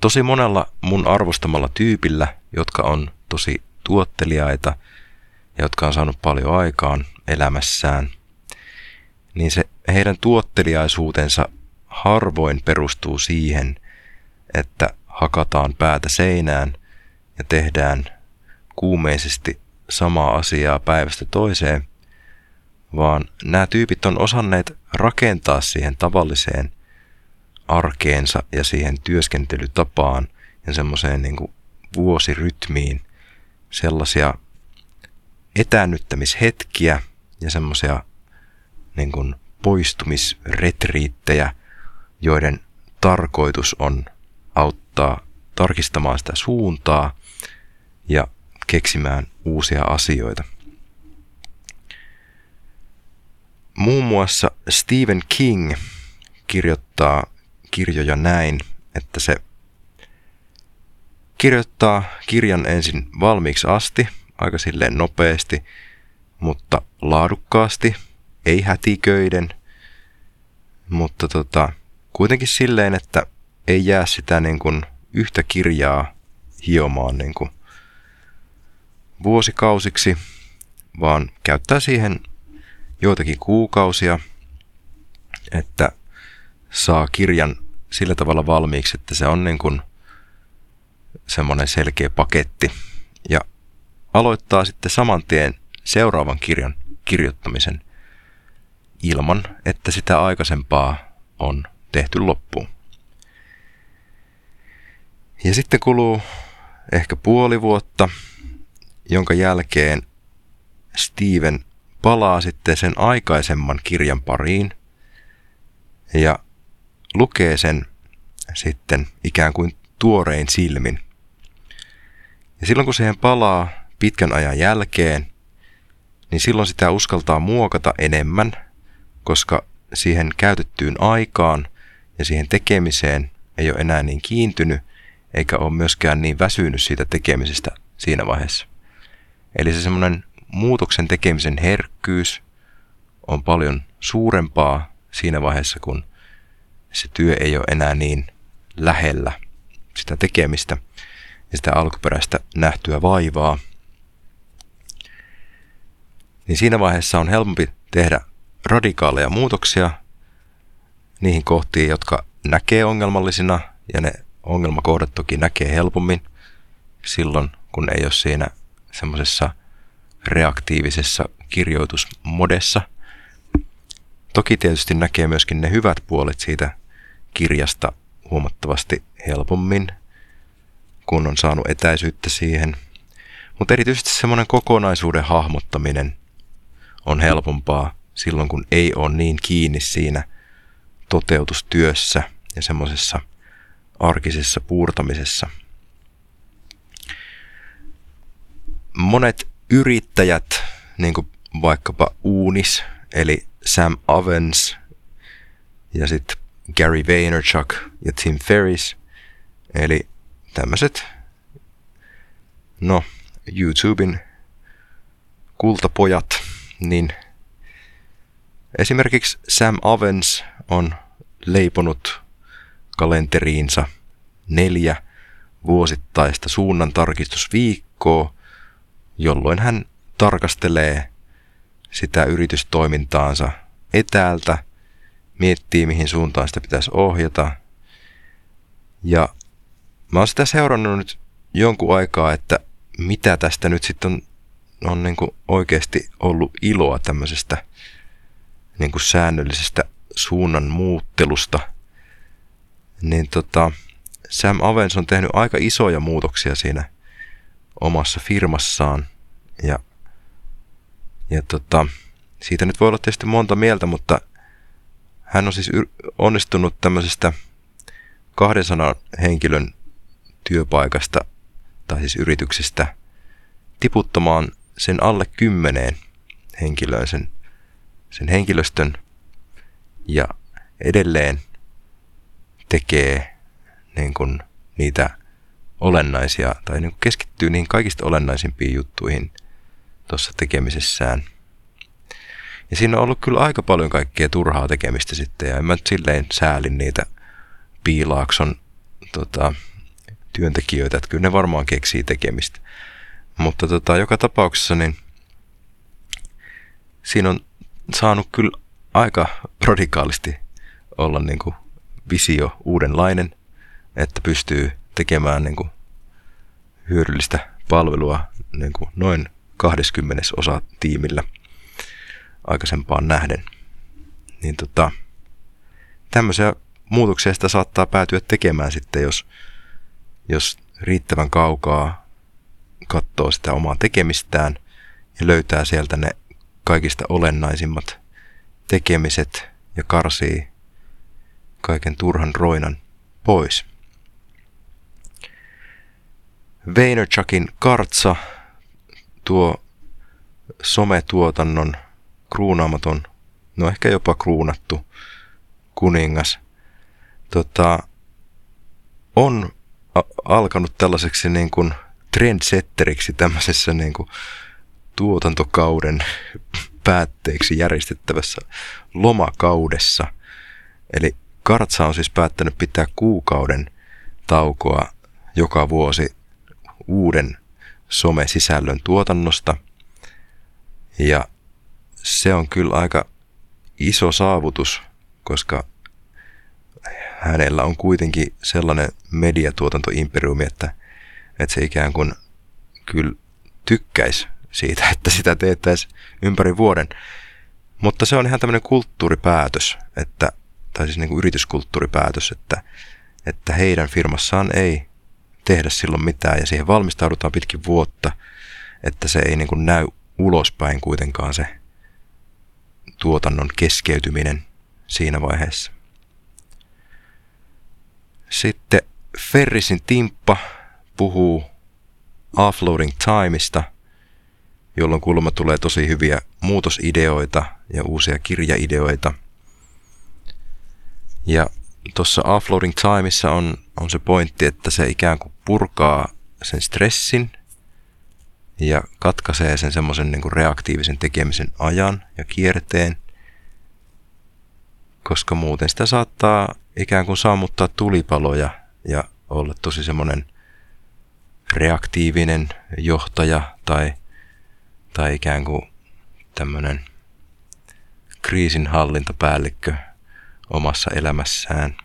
tosi monella mun arvostamalla tyypillä, jotka on tosi tuotteliaita ja jotka on saanut paljon aikaan elämässään, niin se heidän tuotteliaisuutensa harvoin perustuu siihen, että hakataan päätä seinään ja tehdään kuumeisesti samaa asiaa päivästä toiseen, vaan nämä tyypit on osanneet rakentaa siihen tavalliseen arkeensa ja siihen työskentelytapaan ja semmoiseen niin vuosirytmiin sellaisia etäännyttämishetkiä ja semmoisia niin kuin poistumisretriittejä, joiden tarkoitus on auttaa tarkistamaan sitä suuntaa ja keksimään uusia asioita. Muun muassa Stephen King kirjoittaa kirjoja näin, että se kirjoittaa kirjan ensin valmiiksi asti, aika silleen nopeasti, mutta laadukkaasti, ei hätiköiden, mutta tota, kuitenkin silleen, että ei jää sitä niin kuin yhtä kirjaa hiomaan niin kuin vuosikausiksi, vaan käyttää siihen joitakin kuukausia, että saa kirjan sillä tavalla valmiiksi, että se on niin kuin semmoinen selkeä paketti. Ja aloittaa sitten saman tien seuraavan kirjan kirjoittamisen ilman, että sitä aikaisempaa on tehty loppuun. Ja sitten kuluu ehkä puoli vuotta, jonka jälkeen Steven palaa sitten sen aikaisemman kirjan pariin ja lukee sen sitten ikään kuin tuorein silmin. Ja silloin kun siihen palaa pitkän ajan jälkeen, niin silloin sitä uskaltaa muokata enemmän, koska siihen käytettyyn aikaan ja siihen tekemiseen ei ole enää niin kiintynyt, eikä ole myöskään niin väsynyt siitä tekemisestä siinä vaiheessa. Eli se semmoinen muutoksen tekemisen herkkyys on paljon suurempaa siinä vaiheessa, kun se työ ei ole enää niin lähellä sitä tekemistä ja sitä alkuperäistä nähtyä vaivaa. Niin siinä vaiheessa on helpompi tehdä radikaaleja muutoksia niihin kohtiin, jotka näkee ongelmallisina ja ne ongelmakohdat toki näkee helpommin silloin, kun ei ole siinä semmoisessa reaktiivisessa kirjoitusmodessa. Toki tietysti näkee myöskin ne hyvät puolet siitä kirjasta huomattavasti helpommin, kun on saanut etäisyyttä siihen. Mutta erityisesti semmoinen kokonaisuuden hahmottaminen on helpompaa silloin, kun ei ole niin kiinni siinä toteutustyössä ja semmoisessa arkisessa puurtamisessa. Monet yrittäjät, niin kuin vaikkapa Uunis, eli Sam Ovens ja sitten Gary Vaynerchuk ja Tim Ferriss, eli tämmöiset, no, YouTuben kultapojat, niin esimerkiksi Sam Ovens on leiponut kalenteriinsa neljä vuosittaista suunnan tarkistusviikkoa, jolloin hän tarkastelee sitä yritystoimintaansa etäältä, miettii mihin suuntaan sitä pitäisi ohjata. Ja mä oon sitä seurannut nyt jonkun aikaa, että mitä tästä nyt sitten on, on niin kuin oikeasti ollut iloa tämmöisestä niin kuin säännöllisestä suunnan muuttelusta – niin tota, Sam Avens on tehnyt aika isoja muutoksia siinä omassa firmassaan. Ja, ja tota, siitä nyt voi olla tietysti monta mieltä, mutta hän on siis onnistunut tämmöisestä 200 henkilön työpaikasta tai siis yrityksestä tiputtamaan sen alle kymmeneen henkilöön sen, sen henkilöstön ja edelleen tekee niin kuin niitä olennaisia, tai niin kuin keskittyy niihin kaikista olennaisimpiin juttuihin tuossa tekemisessään. Ja siinä on ollut kyllä aika paljon kaikkea turhaa tekemistä sitten, ja en mä nyt silleen säälin niitä Piilaakson tota, työntekijöitä, että kyllä ne varmaan keksii tekemistä. Mutta tota, joka tapauksessa niin siinä on saanut kyllä aika radikaalisti olla niin kuin visio uudenlainen, että pystyy tekemään niin kuin hyödyllistä palvelua niin kuin noin 20 osa tiimillä aikaisempaan nähden. Niin tota, tämmöisiä muutoksia sitä saattaa päätyä tekemään sitten, jos, jos riittävän kaukaa katsoo sitä omaa tekemistään ja löytää sieltä ne kaikista olennaisimmat tekemiset ja karsii kaiken turhan roinan pois. Vaynerchukin kartsa, tuo sometuotannon kruunaamaton, no ehkä jopa kruunattu kuningas, tota, on alkanut tällaiseksi niin kuin trendsetteriksi tämmöisessä niin kuin tuotantokauden päätteeksi järjestettävässä lomakaudessa. Eli Kartsa on siis päättänyt pitää kuukauden taukoa joka vuosi uuden somesisällön tuotannosta. Ja se on kyllä aika iso saavutus, koska hänellä on kuitenkin sellainen mediatuotantoimperiumi, että, että se ikään kuin kyllä tykkäisi siitä, että sitä teettäisiin ympäri vuoden. Mutta se on ihan tämmöinen kulttuuripäätös, että, tai siis niin kuin yrityskulttuuripäätös, että, että heidän firmassaan ei tehdä silloin mitään ja siihen valmistaudutaan pitkin vuotta, että se ei niin kuin näy ulospäin kuitenkaan se tuotannon keskeytyminen siinä vaiheessa. Sitten Ferrisin Timppa puhuu offloading timeista, jolloin kuulemma tulee tosi hyviä muutosideoita ja uusia kirjaideoita. Ja tuossa offloading timeissa on, on se pointti, että se ikään kuin purkaa sen stressin ja katkaisee sen semmoisen niin reaktiivisen tekemisen ajan ja kierteen, koska muuten sitä saattaa ikään kuin sammuttaa tulipaloja ja olla tosi semmoinen reaktiivinen johtaja tai, tai ikään kuin tämmöinen kriisinhallintapäällikkö omassa elämässään.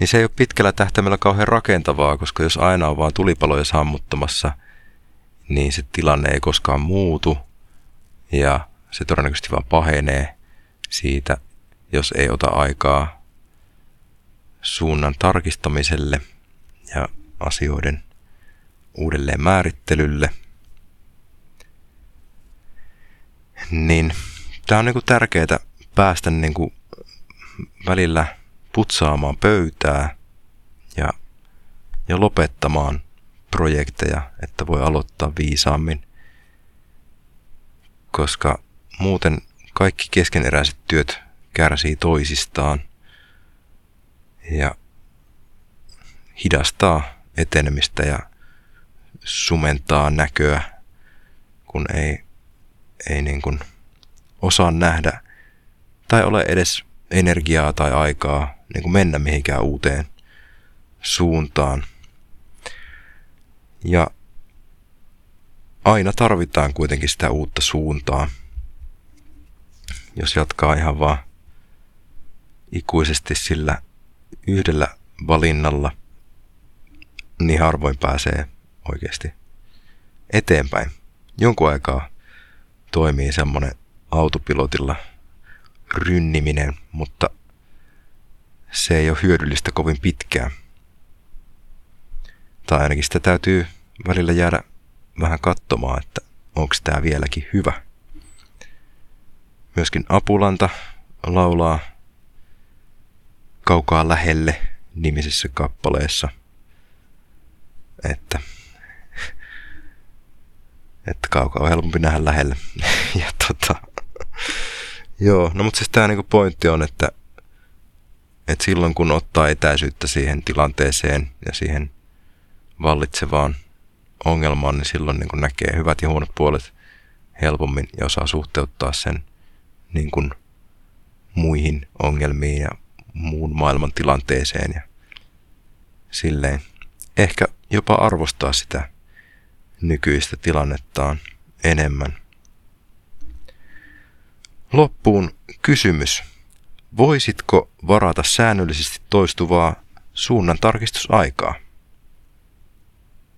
Niin se ei ole pitkällä tähtäimellä kauhean rakentavaa, koska jos aina on vaan tulipaloja sammuttamassa, niin se tilanne ei koskaan muutu ja se todennäköisesti vaan pahenee siitä jos ei ota aikaa suunnan tarkistamiselle ja asioiden uudelleen määrittelylle, niin tämä on niin tärkeää päästä niin kuin välillä putsaamaan pöytää ja, ja lopettamaan projekteja, että voi aloittaa viisaammin, koska muuten kaikki keskeneräiset työt kärsii toisistaan ja hidastaa etenemistä ja sumentaa näköä, kun ei, ei niin kuin osaa nähdä tai ole edes energiaa tai aikaa niin kuin mennä mihinkään uuteen suuntaan. Ja aina tarvitaan kuitenkin sitä uutta suuntaa. Jos jatkaa ihan vaan ikuisesti sillä yhdellä valinnalla, niin harvoin pääsee oikeasti eteenpäin. Jonkun aikaa toimii semmoinen autopilotilla rynniminen, mutta se ei ole hyödyllistä kovin pitkään. Tai ainakin sitä täytyy välillä jäädä vähän katsomaan, että onko tämä vieläkin hyvä. Myöskin Apulanta laulaa kaukaa lähelle nimisessä kappaleessa. Että, että kaukaa on helpompi nähdä lähelle. ja tota, joo, no mutta siis tämä niinku pointti on, että, että silloin kun ottaa etäisyyttä siihen tilanteeseen ja siihen vallitsevaan ongelmaan, niin silloin niin kuin näkee hyvät ja huonot puolet helpommin ja osaa suhteuttaa sen niin kuin muihin ongelmiin ja muun maailman tilanteeseen ja silleen ehkä jopa arvostaa sitä nykyistä tilannettaan enemmän. Loppuun kysymys. Voisitko varata säännöllisesti toistuvaa suunnan tarkistusaikaa?